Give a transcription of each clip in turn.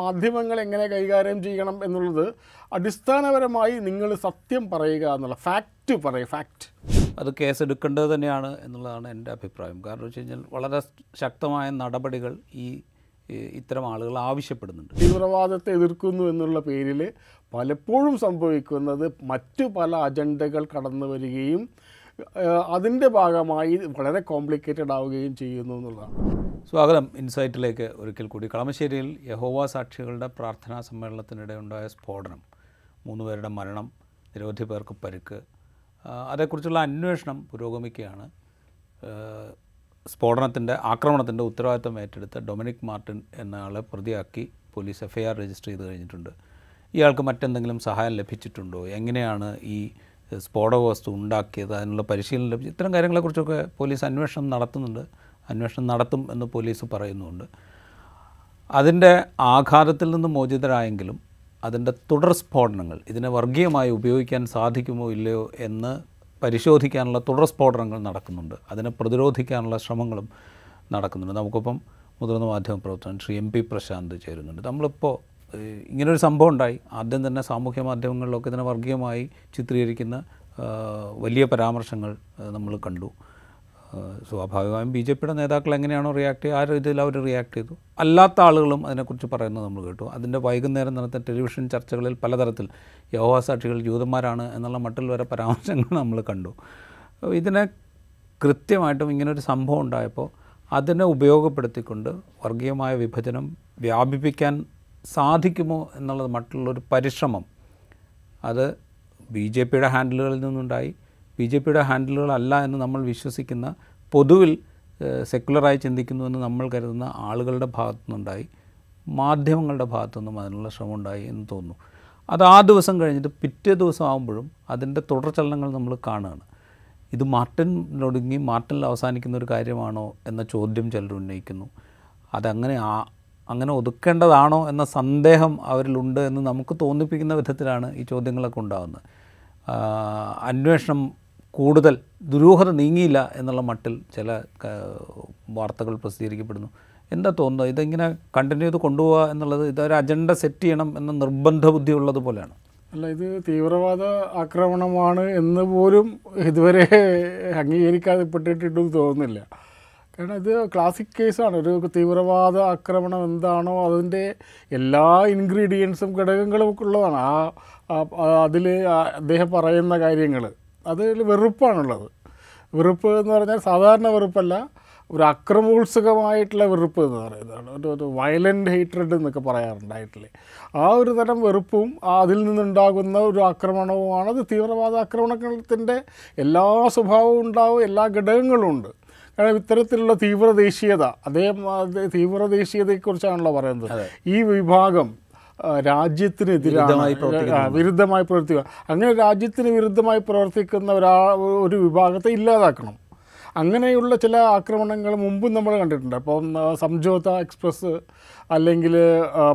മാധ്യമങ്ങൾ എങ്ങനെ കൈകാര്യം ചെയ്യണം എന്നുള്ളത് അടിസ്ഥാനപരമായി നിങ്ങൾ സത്യം പറയുക എന്നുള്ള ഫാക്റ്റ് പറയുക ഫാക്റ്റ് അത് കേസ് എടുക്കേണ്ടത് തന്നെയാണ് എന്നുള്ളതാണ് എന്റെ അഭിപ്രായം. കാരണം വെച്ച് കഴിഞ്ഞാൽ വളരെ ശക്തമായ നടപടികൾ ഈ ഇത്തരം ആളുകൾ ആവശ്യപ്പെടുന്നുണ്ട്. തീവ്രവാദത്തെ എതിർക്കുന്നു എന്നുള്ള പേരിൽ പലപ്പോഴും സംഭവിക്കുന്നത് മറ്റു പല അജണ്ടകൾ കടന്നു വരികയും അതിന്റെ ഭാഗമായി വളരെ കോംപ്ലിക്കേറ്റഡ് ആവുകയും ചെയ്യുന്നു എന്നുള്ളതാണ്. സ്വാഗതം. ഇൻസൈറ്റിലേക്ക് ഒരിക്കൽ കൂടി. കളമശ്ശേരിയിൽ യഹോവ സാക്ഷികളുടെ പ്രാർത്ഥനാ സമ്മേളനത്തിനിടെ ഉണ്ടായ സ്ഫോടനം മൂന്ന് പേരുടെ മരണം നിരവധി പേർക്ക് പരുക്ക് അതേക്കുറിച്ചുള്ള അന്വേഷണം പുരോഗമിക്കുകയാണ്. സ്ഫോടനത്തിന്റെ ആക്രമണത്തിന്റെ ഉത്തരവാദിത്തം ഏറ്റെടുത്ത് ഡൊമിനിക് മാർട്ടിൻ എന്നയാളെ പ്രതിയാക്കി പോലീസ് എഫ്ഐആർ രജിസ്റ്റർ ചെയ്ത് കഴിഞ്ഞിട്ടുണ്ട്. ഇയാൾക്ക് മറ്റെന്തെങ്കിലും സഹായം ലഭിച്ചിട്ടുണ്ടോ? എങ്ങനെയാണ് ഈ സ്ഫോടക വസ്തു ഉണ്ടാക്കിയത് അതിനുള്ള പരിശീലനം ലഭിച്ചു. ഇത്തരം കാര്യങ്ങളെക്കുറിച്ചൊക്കെ പോലീസ് അന്വേഷണം നടത്തുന്നുണ്ട്. അന്വേഷണം നടത്തും എന്ന് പോലീസ് പറയുന്നുണ്ട്. അതിന്റെ ആഘാതത്തിൽ നിന്ന് മോചിതരായെങ്കിലും അതിന്റെ തുടർ സ്ഫോടനങ്ങൾ ഇതിനെ വർഗീയമായി ഉപയോഗിക്കാൻ സാധിക്കുമോ ഇല്ലയോ എന്ന് പരിശോധിക്കാനുള്ള തുടർ സ്ഫോടനങ്ങൾ നടക്കുന്നുണ്ട്. അതിനെ പ്രതിരോധിക്കാനുള്ള ശ്രമങ്ങളും നടക്കുന്നുണ്ട്. നമുക്കിപ്പം മുതിർന്ന മാധ്യമപ്രവർത്തകൻ ശ്രീ എം പി പ്രശാന്ത് ചേരുന്നുണ്ട്. നമ്മളിപ്പോൾ ഇങ്ങനൊരു സംഭവം ഉണ്ടായി. ആദ്യം തന്നെ സാമൂഹ്യ മാധ്യമങ്ങളിലൊക്കെ തന്നെ വർഗീയമായി ചിത്രീകരിക്കുന്ന വലിയ പരാമർശങ്ങൾ നമ്മൾ കണ്ടു. സ്വാഭാവികമായും ബി ജെ പിയുടെ നേതാക്കൾ എങ്ങനെയാണോ റിയാക്ട് ചെയ്യുക ആ രീതിയിൽ അവർ റിയാക്ട് ചെയ്തു. അല്ലാത്ത ആളുകളും അതിനെക്കുറിച്ച് പറയുന്നത് നമ്മൾ കേട്ടു. അതിന്റെ വൈകുന്നേരം നടത്തിയ ടെലിവിഷൻ ചർച്ചകളിൽ പലതരത്തിൽ യഹോവ സാക്ഷികൾ ജൂതന്മാരാണ് എന്നുള്ള മട്ടിൽ വരെ പരാമർശങ്ങൾ നമ്മൾ കണ്ടു. ഇതിനെ കൃത്യമായിട്ടും ഇങ്ങനൊരു സംഭവം ഉണ്ടായപ്പോൾ അതിനെ ഉപയോഗപ്പെടുത്തിക്കൊണ്ട് വർഗീയമായ വിഭജനം വ്യാപിപ്പിക്കാൻ സാധിക്കുമോ എന്നുള്ളത് മറ്റുള്ളൊരു പരിശ്രമം. അത് ബി ജെ പിയുടെ ഹാൻഡിലുകളിൽ നിന്നുണ്ടായി. ബി ജെ പിയുടെ ഹാൻഡിലുകളല്ല എന്ന് നമ്മൾ വിശ്വസിക്കുന്ന പൊതുവിൽ സെക്കുലറായി ചിന്തിക്കുന്നു എന്ന് നമ്മൾ കരുതുന്ന ആളുകളുടെ ഭാഗത്തു നിന്നുണ്ടായി മാധ്യമങ്ങളുടെ ഭാഗത്തു നിന്നും അതിനുള്ള ശ്രമം ഉണ്ടായി എന്ന് തോന്നുന്നു. അത് ആ ദിവസം കഴിഞ്ഞിട്ട് പിറ്റേ ദിവസം ആകുമ്പോഴും അതിന്റെ തുടർചലനങ്ങൾ നമ്മൾ കാണുകയാണ്. ഇത് മാർട്ടിനൊടുങ്ങി മാർട്ടിനിൽ അവസാനിക്കുന്ന ഒരു കാര്യമാണോ എന്ന ചോദ്യം ചിലർ ഉന്നയിക്കുന്നു. അതങ്ങനെ ആ അങ്ങനെ ഒതുക്കേണ്ടതാണോ എന്ന സന്ദേഹം അവരിലുണ്ട് എന്ന് നമുക്ക് തോന്നിപ്പിക്കുന്ന വിധത്തിലാണ് ഈ ചോദ്യങ്ങളൊക്കെ ഉണ്ടാകുന്നത് അന്വേഷണം കൂടുതൽ ദുരൂഹത നീങ്ങിയില്ല എന്നുള്ള മട്ടിൽ ചില വാർത്തകൾ പ്രസിദ്ധീകരിക്കപ്പെടുന്നു. എന്താ തോന്നുന്നത്? ഇതെങ്ങനെ കണ്ടിന്യൂ ചെയ്ത് കൊണ്ടുപോകുക എന്നുള്ളത് ഇതൊരു അജണ്ട സെറ്റ് ചെയ്യണം എന്ന നിർബന്ധ ബുദ്ധി ഉള്ളത് പോലെയാണ്. അല്ല ഇത് തീവ്രവാദ ആക്രമണമാണ് എന്ന് പോലും ഇതുവരെ അംഗീകരിക്കാതെ പെട്ടിട്ടിട്ടും തോന്നുന്നില്ല. കാരണം ഇത് ക്ലാസിക് കേസാണ് ഒരു തീവ്രവാദ ആക്രമണം എന്താണോ അതിന്റെ എല്ലാ ഇൻഗ്രീഡിയൻസും ഘടകങ്ങളും ഉള്ളതാണ്. ആ അതിൽ അദ്ദേഹം പറയുന്ന കാര്യങ്ങൾ. അതിൽ വെറുപ്പാണുള്ളത്. വെറുപ്പ് എന്ന് പറഞ്ഞാൽ സാധാരണ വെറുപ്പല്ല. ഒരു അക്രമോത്സുകമായിട്ടുള്ള വെറുപ്പ് എന്ന് പറയുന്നതാണ്. ഒരു ഒരു വയലന്റ് ഹേറ്റ്രഡ് എന്നൊക്കെ പറയാറുണ്ടായിട്ടില്ലേ ആ ഒരു തരം വെറുപ്പും അതിൽ നിന്നുണ്ടാകുന്ന ഒരു ആക്രമണവുമാണ്. അത് തീവ്രവാദ ആക്രമണത്തിന്റെ എല്ലാ സ്വഭാവവും ഉണ്ടാവും എല്ലാ ഘടകങ്ങളും ഉണ്ട്. കാരണം ഇത്തരത്തിലുള്ള തീവ്ര ദേശീയത അദ്ദേഹം തീവ്ര ദേശീയതയെക്കുറിച്ചാണല്ലോ പറയുന്നത്. ഈ വിഭാഗം രാജ്യത്തിനെതിരായി വിരുദ്ധമായി പ്രവർത്തിക്കുക. അങ്ങനെ രാജ്യത്തിന് വിരുദ്ധമായി പ്രവർത്തിക്കുന്ന ഒരാ ഒരു വിഭാഗത്തെ ഇല്ലാതാക്കണം. അങ്ങനെയുള്ള ചില ആക്രമണങ്ങൾ മുമ്പും നമ്മൾ കണ്ടിട്ടുണ്ട്. അപ്പം സംജോത എക്സ്പ്രസ് അല്ലെങ്കിൽ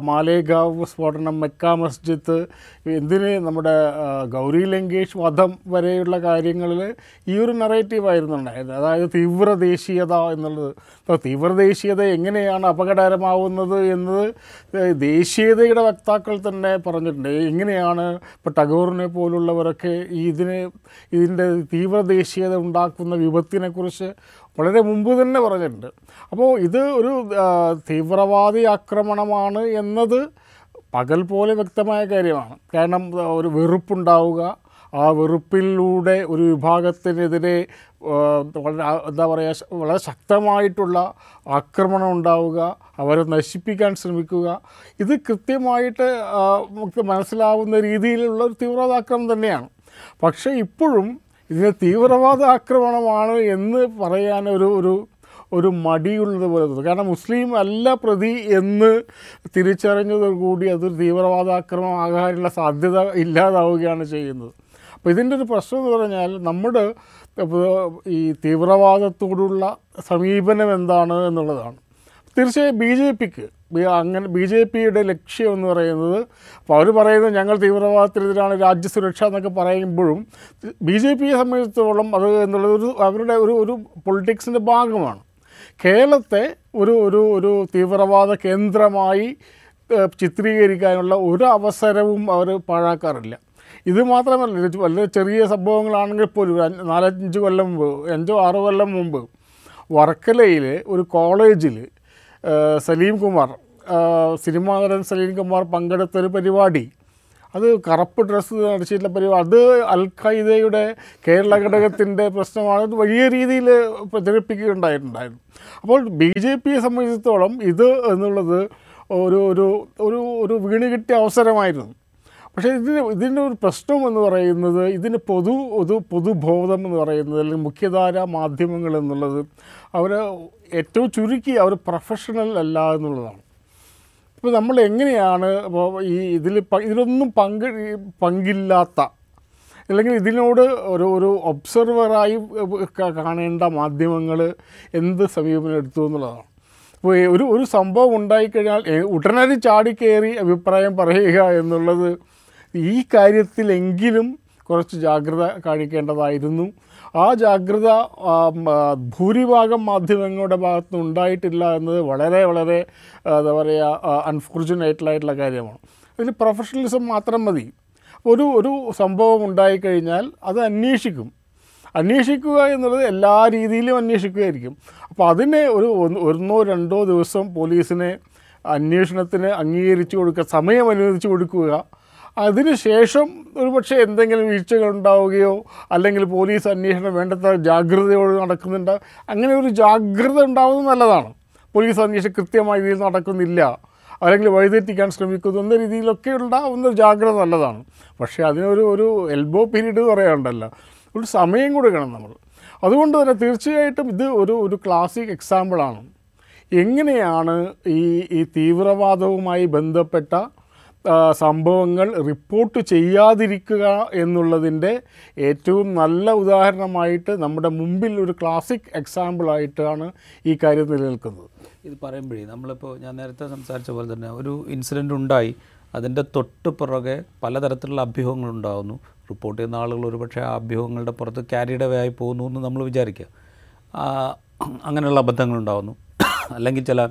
മാലേഗാവ് സ്ഫോടനം മെക്ക മസ്ജിദ് എന്തിന് നമ്മുടെ ഗൗരി ലങ്കേഷ് വധം വരെയുള്ള കാര്യങ്ങളിൽ ഈ ഒരു നെറേറ്റീവായിരുന്നു ഉണ്ടായത്. അതായത് തീവ്ര ദേശീയത എന്നുള്ളത്. അപ്പോൾ തീവ്ര ദേശീയത എങ്ങനെയാണ് അപകടകരമാവുന്നത് എന്നത് ദേശീയതയുടെ വക്താക്കൾ തന്നെ പറഞ്ഞിട്ടുണ്ട്. എങ്ങനെയാണ് ഇപ്പോൾ ടഗോറിനെ പോലുള്ളവരൊക്കെ ഇതിന് ഇതിന്റെ തീവ്ര ദേശീയത ഉണ്ടാക്കുന്ന വിപത്തിനെക്കുറിച്ച് വളരെ മുമ്പ് തന്നെ പറഞ്ഞിട്ടുണ്ട്. അപ്പോൾ ഇത് ഒരു തീവ്രവാദി ആക്രമണമാണ് എന്നത് പകൽ പോലെ വ്യക്തമായ കാര്യമാണ്. കാരണം ഒരു വെറുപ്പുണ്ടാവുക ആ വെറുപ്പിലൂടെ ഒരു വിഭാഗത്തിനെതിരെ വളരെ എന്താ പറയുക വളരെ ശക്തമായിട്ടുള്ള ആക്രമണം ഉണ്ടാവുക അവരെ നശിപ്പിക്കാൻ ശ്രമിക്കുക ഇത് കൃത്യമായിട്ട് നമുക്ക് മനസ്സിലാവുന്ന രീതിയിലുള്ള ഒരു തീവ്രവാദാക്രമം തന്നെയാണ്. പക്ഷേ ഇപ്പോഴും ഇതിനെ തീവ്രവാദ ആക്രമണമാണ് എന്ന് പറയാൻ ഒരു ഒരു ഒരു മടിയുള്ളത് പോലെ തോന്നുന്നു കാരണം മുസ്ലിം അല്ല പ്രതി എന്ന് തിരിച്ചറിഞ്ഞതോടുകൂടി അതൊരു തീവ്രവാദ ആക്രമണം ആകാനുള്ള സാധ്യത ഇല്ലാതാവുകയാണ് ചെയ്യുന്നത്. അപ്പോൾ ഇതിന്റെ ഒരു പ്രശ്നം എന്ന് പറഞ്ഞാൽ നമ്മുടെ ഈ തീവ്രവാദത്തോടുള്ള സമീപനം എന്താണ് എന്നുള്ളതാണ്. തീർച്ചയായും ബി ജെ പിക്ക് അങ്ങനെ ബി ജെ പിയുടെ ലക്ഷ്യം എന്ന് പറയുന്നത് അപ്പോൾ അവർ പറയുന്നത് ഞങ്ങൾ തീവ്രവാദത്തിനെതിരാണ് രാജ്യസുരക്ഷ എന്നൊക്കെ പറയുമ്പോഴും ബി ജെ പിയെ സംബന്ധിച്ചിടത്തോളം അത് എന്നുള്ളത് ഒരു അവരുടെ ഒരു ഒരു പൊളിറ്റിക്സിന്റെ ഭാഗമാണ്. കേരളത്തെ ഒരു ഒരു ഒരു തീവ്രവാദ കേന്ദ്രമായി ചിത്രീകരിക്കാനുള്ള ഒരു അവസരവും അവർ പാഴാക്കാറില്ല. ഇത് മാത്രമല്ല വളരെ ചെറിയ സംഭവങ്ങളാണെങ്കിൽ പോലും നാലഞ്ച് കൊല്ലം മുമ്പ് അഞ്ചോ ആറോ കൊല്ലം മുമ്പ് വർക്കലയിൽ ഒരു കോളേജിൽ സലീം കുമാർ സിനിമാ നടൻ സലീൻ കുമാർ പങ്കെടുത്തൊരു പരിപാടി. അത് കറുപ്പ് ഡ്രസ്സ് അടിച്ചിട്ടുള്ള പരിപാടി. അത് അൽ ഖൈദയുടെ കേരള ഘടകത്തിന്റെ പ്രശ്നമാണ്. വലിയ രീതിയിൽ പ്രചരിപ്പിക്കുകയുണ്ടായിട്ടുണ്ടായിരുന്നു. അപ്പോൾ ബി ജെ പിയെ സംബന്ധിച്ചിടത്തോളം ഇത് എന്നുള്ളത് ഒരു ഒരു ഒരു ഒരു വീണ് കിട്ടിയ അവസരമായിരുന്നു. പക്ഷേ ഇതിന് ഇതിന്റെ ഒരു പ്രശ്നം എന്ന് പറയുന്നത് ഇതിന് പൊതു ഒരു പൊതുബോധം എന്ന് പറയുന്നത് അല്ലെങ്കിൽ മുഖ്യധാര മാധ്യമങ്ങൾ എന്നുള്ളത് അവർ ഏറ്റവും ചുരുക്കി അവർ പ്രൊഫഷണൽ അല്ല എന്നുള്ളതാണ്. ഇപ്പോൾ നമ്മൾ എങ്ങനെയാണ് ഈ ഇതിൽ ഇതിലൊന്നും പങ്ക് പങ്കില്ലാത്ത അല്ലെങ്കിൽ ഇതിനോട് ഒരു ഒരു ഒബ്സർവറായി കാണേണ്ട മാധ്യമങ്ങൾ എന്ത് സമീപനം എടുത്തു എന്നുള്ളതാണ്. അപ്പോൾ ഒരു ഒരു സംഭവം ഉണ്ടായിക്കഴിഞ്ഞാൽ ഉടനടി ചാടിക്കയറി അഭിപ്രായം പറയുക എന്നുള്ളത് ഈ കാര്യത്തിലെങ്കിലും കുറച്ച് ജാഗ്രത കാണിക്കേണ്ടതായിരുന്നു. ആ ജാഗ്രത ഭൂരിഭാഗം മാധ്യമങ്ങളുടെ ഭാഗത്തുനിന്ന് ഉണ്ടായിട്ടില്ല എന്നത് വളരെ വളരെ എന്താ പറയുക അൺഫോർച്ചുനേറ്റഡായിട്ടുള്ള കാര്യമാണ്. അതിൽ പ്രൊഫഷണലിസം മാത്രം മതി. ഒരു ഒരു സംഭവം ഉണ്ടായിക്കഴിഞ്ഞാൽ അത് അന്വേഷിക്കും. അന്വേഷിക്കുക എന്നുള്ളത് എല്ലാ രീതിയിലും അന്വേഷിക്കുകയായിരിക്കും. അപ്പോൾ അതിനെ ഒരു ഒന്നോ രണ്ടോ ദിവസം പോലീസിനെ അന്വേഷണത്തിന് അംഗീകരിച്ചു കൊടുക്കുക സമയം അനുവദിച്ചു കൊടുക്കുക അതിനുശേഷം ഒരുപക്ഷെ എന്തെങ്കിലും വീഴ്ചകൾ ഉണ്ടാവുകയോ അല്ലെങ്കിൽ പോലീസ് അന്വേഷണം വേണ്ടത്ര ജാഗ്രതയോട് നടക്കുന്നുണ്ട്. അങ്ങനെ ഒരു ജാഗ്രത ഉണ്ടാവുന്നത് നല്ലതാണ്. പോലീസ് അന്വേഷണം കൃത്യമായ രീതിയിൽ നടക്കുന്നില്ല. അല്ലെങ്കിൽ വഴിതെറ്റിക്കാൻ ശ്രമിക്കുന്നു എന്ന രീതിയിലൊക്കെ ഉണ്ടാവുന്ന ജാഗ്രത നല്ലതാണ്. പക്ഷേ അതിനൊരു ഒരു എൽബോ പീരീഡ് പറയാനുണ്ടല്ലോ ഒരു സമയം കൊടുക്കണം നമ്മൾ. അതുകൊണ്ട് തന്നെ തീർച്ചയായിട്ടും ഇത് ഒരു ഒരു ക്ലാസിക് എക്സാമ്പിളാണ് എങ്ങനെയാണ് ഈ ഈ തീവ്രവാദവുമായി ബന്ധപ്പെട്ട സംഭവങ്ങൾ റിപ്പോർട്ട് ചെയ്യാതിരിക്കുക എന്നുള്ളതിന്റെ ഏറ്റവും നല്ല ഉദാഹരണമായിട്ട് നമ്മുടെ മുമ്പിൽ ഒരു ക്ലാസിക് എക്സാമ്പിളായിട്ടാണ് ഈ കാര്യം നിലനിൽക്കുന്നത്. ഇത് പറയുമ്പോഴേ നമ്മളിപ്പോൾ ഞാൻ നേരത്തെ സംസാരിച്ച പോലെ തന്നെ ഒരു ഇൻസിഡന്റ് ഉണ്ടായി അതിന്റെ തൊട്ട് പുറകെ പലതരത്തിലുള്ള അഭ്യൂഹങ്ങൾ ഉണ്ടാകുന്നു റിപ്പോർട്ട് ചെയ്യുന്ന ആളുകൾ ഒരുപക്ഷെ ആ അഭ്യൂഹങ്ങളുടെ പുറത്ത് ക്യാരിയുടെ ആയി പോകുന്നു എന്ന് നമ്മൾ വിചാരിക്കുക. അങ്ങനെയുള്ള അബദ്ധങ്ങളുണ്ടാകുന്നു അല്ലെങ്കിൽ ചില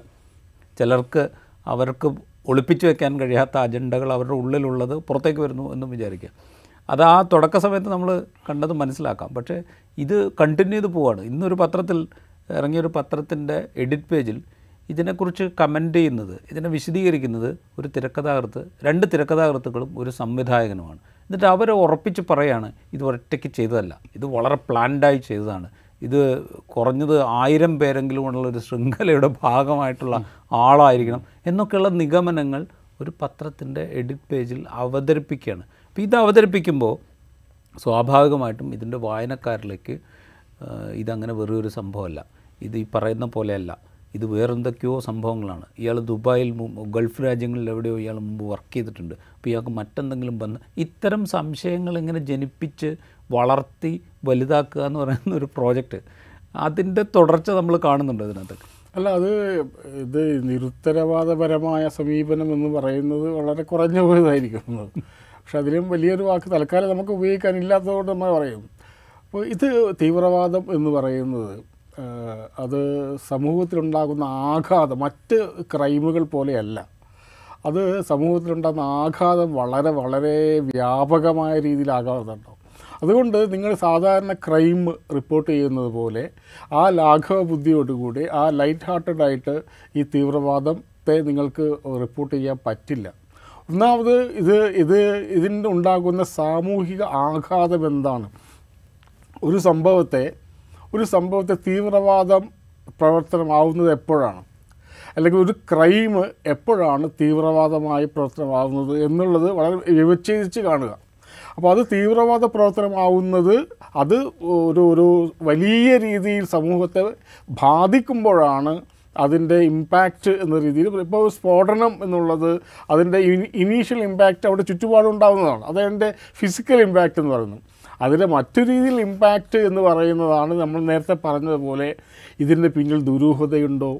ചിലർക്ക് അവർക്ക് ഒളിപ്പിച്ചു വെക്കാൻ കഴിയാത്ത അജണ്ടകൾ അവരുടെ ഉള്ളിലുള്ളത് പുറത്തേക്ക് വരുന്നു എന്നും വിചാരിക്കുക. അത് ആ തുടക്ക സമയത്ത് നമ്മൾ കണ്ടത് മനസ്സിലാക്കാം. പക്ഷേ ഇത് കണ്ടിന്യൂ ചെയ്ത് പോവാണ്. ഇന്നൊരു പത്രത്തിൽ ഇറങ്ങിയൊരു പത്രത്തിന്റെ എഡിറ്റ് പേജിൽ ഇതിനെക്കുറിച്ച് കമന്റ് ചെയ്യുന്നത് ഇതിനെ വിശദീകരിക്കുന്നത് ഒരു തിരക്കഥാകൃത്ത് രണ്ട് തിരക്കഥാകൃത്തുക്കളും ഒരു സംവിധായകനുമാണ്. എന്നിട്ട് അവർ ഉറപ്പിച്ച് പറയാണ് ഇത് ഒറ്റയ്ക്ക് ചെയ്തതല്ല. ഇത് വളരെ പ്ലാൻഡായി ചെയ്തതാണ്. ഇത് കുറഞ്ഞത് ആയിരം പേരെങ്കിലും ഉള്ള ഒരു ശൃംഖലയുടെ ഭാഗമായിട്ടുള്ള ആളായിരിക്കണം എന്നൊക്കെയുള്ള നിഗമനങ്ങൾ ഒരു പത്രത്തിന്റെ എഡിറ്റ് പേജിൽ അവതരിപ്പിക്കുകയാണ്. അപ്പോൾ ഇത് അവതരിപ്പിക്കുമ്പോൾ സ്വാഭാവികമായിട്ടും ഇതിന്റെ വായനക്കാരിലേക്ക് ഇതങ്ങനെ വെറും ഒരു സംഭവമല്ല. ഇത് ഈ പറയുന്ന പോലെയല്ല. ഇത് വേറെന്തൊക്കെയോ സംഭവങ്ങളാണ്. ഇയാൾ ദുബായിൽ ഗൾഫ് രാജ്യങ്ങളിൽ എവിടെയോ ഇയാൾ മുമ്പ് വർക്ക് ചെയ്തിട്ടുണ്ട്. അപ്പോൾ ഇയാൾക്ക് മറ്റെന്തെങ്കിലും ബന്ധം ഇത്തരം സംശയങ്ങൾ ഇങ്ങനെ ജനിപ്പിച്ച് വളർത്തി വലുതാക്കുക എന്ന് പറയുന്ന ഒരു പ്രോജക്റ്റ്. അതിന്റെ തുടർച്ച നമ്മൾ കാണുന്നുണ്ട് ഇതിനകത്ത് അല്ല അത് ഇത് നിരുത്തരവാദപരമായ സമീപനം എന്ന് പറയുന്നത് വളരെ കുറഞ്ഞ പോയതായിരിക്കും. പക്ഷെ അതിലും വലിയൊരു വാക്ക് തൽക്കാലം നമുക്ക് ഉപയോഗിക്കാനില്ലാത്തതുകൊണ്ട് നമ്മൾ പറയും. അപ്പോൾ ഇത് തീവ്രവാദം എന്ന് പറയുന്നത് അത് സമൂഹത്തിലുണ്ടാകുന്ന ആഘാതം മറ്റ് ക്രൈമുകൾ പോലെയല്ല. അത് സമൂഹത്തിലുണ്ടാകുന്ന ആഘാതം വളരെ വളരെ വ്യാപകമായ രീതിയിൽ ആഘാതം ഉണ്ടാവും അതുകൊണ്ട് നിങ്ങൾ സാധാരണ ക്രൈം റിപ്പോർട്ട് ചെയ്യുന്നത് പോലെ ആ ലാഘവ ബുദ്ധിയോടുകൂടി ആ ലൈറ്റ് ഹാർട്ടഡായിട്ട് ഈ തീവ്രവാദത്തെ നിങ്ങൾക്ക് റിപ്പോർട്ട് ചെയ്യാൻ പറ്റില്ല. ഒന്നാമത് ഇത് ഇത് ഇതിന്റെ ഉണ്ടാകുന്ന സാമൂഹിക ആഘാതം എന്താണ്? ഒരു സംഭവത്തെ ഒരു സംഭവത്തെ തീവ്രവാദം പ്രവർത്തനമാവുന്നത് എപ്പോഴാണ്? അല്ലെങ്കിൽ ഒരു ക്രൈം എപ്പോഴാണ് തീവ്രവാദമായി പ്രവർത്തനമാവുന്നത് എന്നുള്ളത് വളരെ വിവച്ഛേദിച്ച് കാണുക അപ്പോൾ അത് തീവ്രവാദ പ്രവർത്തനമാവുന്നത് അത് ഒരു ഒരു വലിയ രീതിയിൽ സമൂഹത്തെ ബാധിക്കുമ്പോഴാണ് അതിന്റെ ഇമ്പാക്റ്റ് എന്ന രീതിയിൽ. ഇപ്പോൾ സ്ഫോടനം എന്നുള്ളത് അതിന്റെ ഇനീഷ്യൽ ഇമ്പാക്റ്റ് അവിടെ ചുറ്റുപാടുണ്ടാകുന്നതാണ് അതതിന്റെ ഫിസിക്കൽ ഇമ്പാക്റ്റ് എന്ന് പറയുന്നു. അതിന്റെ മറ്റു രീതിയിൽ ഇമ്പാക്റ്റ് എന്ന് പറയുന്നതാണ് നമ്മൾ നേരത്തെ പറഞ്ഞതുപോലെ ഇതിന്റെ പിന്നിൽ ദുരൂഹതയുണ്ടോ?